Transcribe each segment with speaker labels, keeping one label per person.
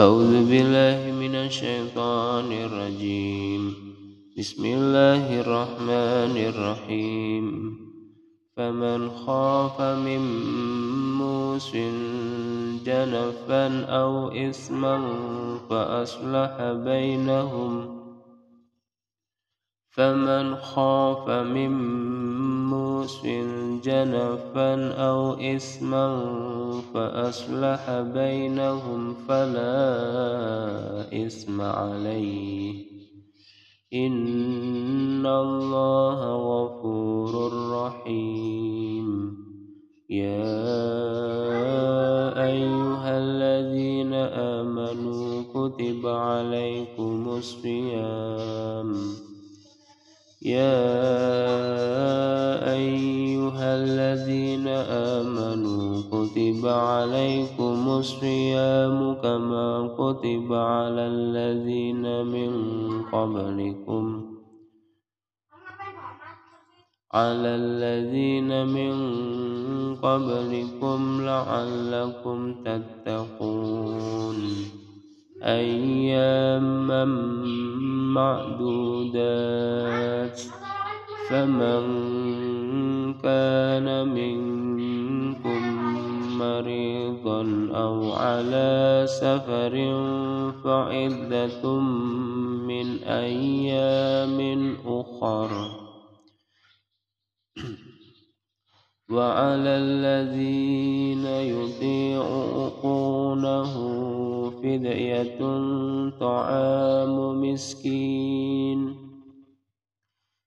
Speaker 1: أعوذ بالله من الشيطان الرجيم. بسم الله الرحمن الرحيم. فمن خاف من موس جنفا أو إثما فأصلح بينهم فمن خاف من موس جنفا أو إثما فأصلح بينهم فلا إثم عليه. إن الله غفور رحيم. يا أيها الذين آمنوا كتب عليكم الصيام. يا أيها الذين آمنوا كتب عليكم الصيام كما كتب على الذين من قبلكم على الذين من قبلكم لعلكم تتقون أياما معدودات فمن كان منكم مريضا أو على سفر فعدة من أيام أخر. وعلى الذين يطيعونه فدية طعام مسكين.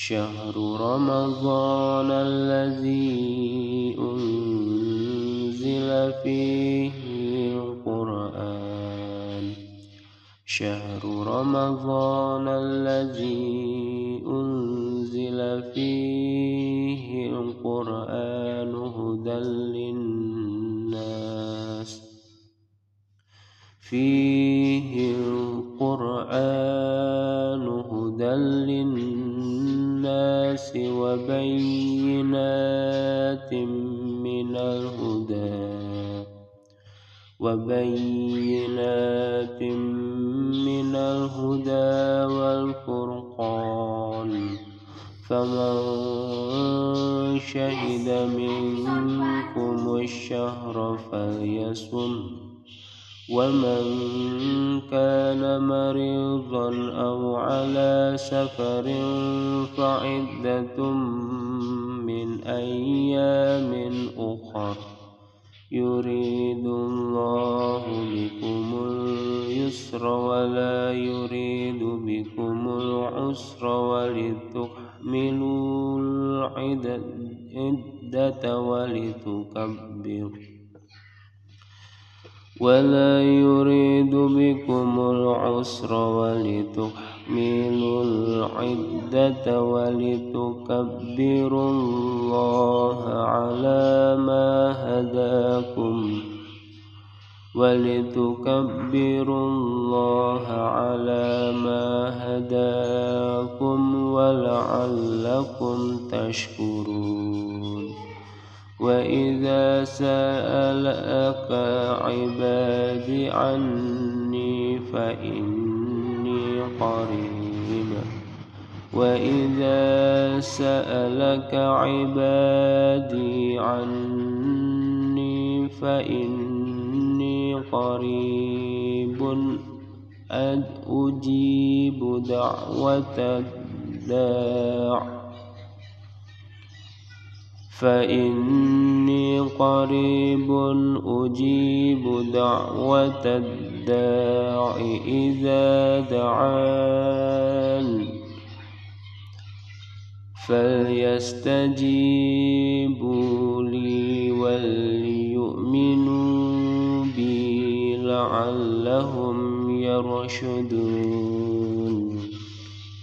Speaker 1: شهر رمضان الذي أنزل فيه القرآن. شهر رمضان الذي أنزل فيه القرآن هدى للناس. فيه للناس وبينات من الهدى وبينات من الهدى والفرقان فمن شهد منكم الشهر فليصم ومن كان مريضا أو على سفر فعدة من أيام أخر يريد الله بكم اليسر ولا يريد بكم العسر ولتحملوا العدة ولتكبروا ولا يريد بكم العسر ولتحملوا العدة ولتكبروا الله على ما هداكم ولتكبروا الله على ما هداكم ولعلكم تشكرون وإذا سألك عبادي عني فإني قريب وإذا سألك عبادي عني فإني قريب أجيب دعوة الداع فإني قريب أجيب دعوة الداع إذا دعان. فليستجيبوا لي وليؤمنوا بي لعلهم يرشدون.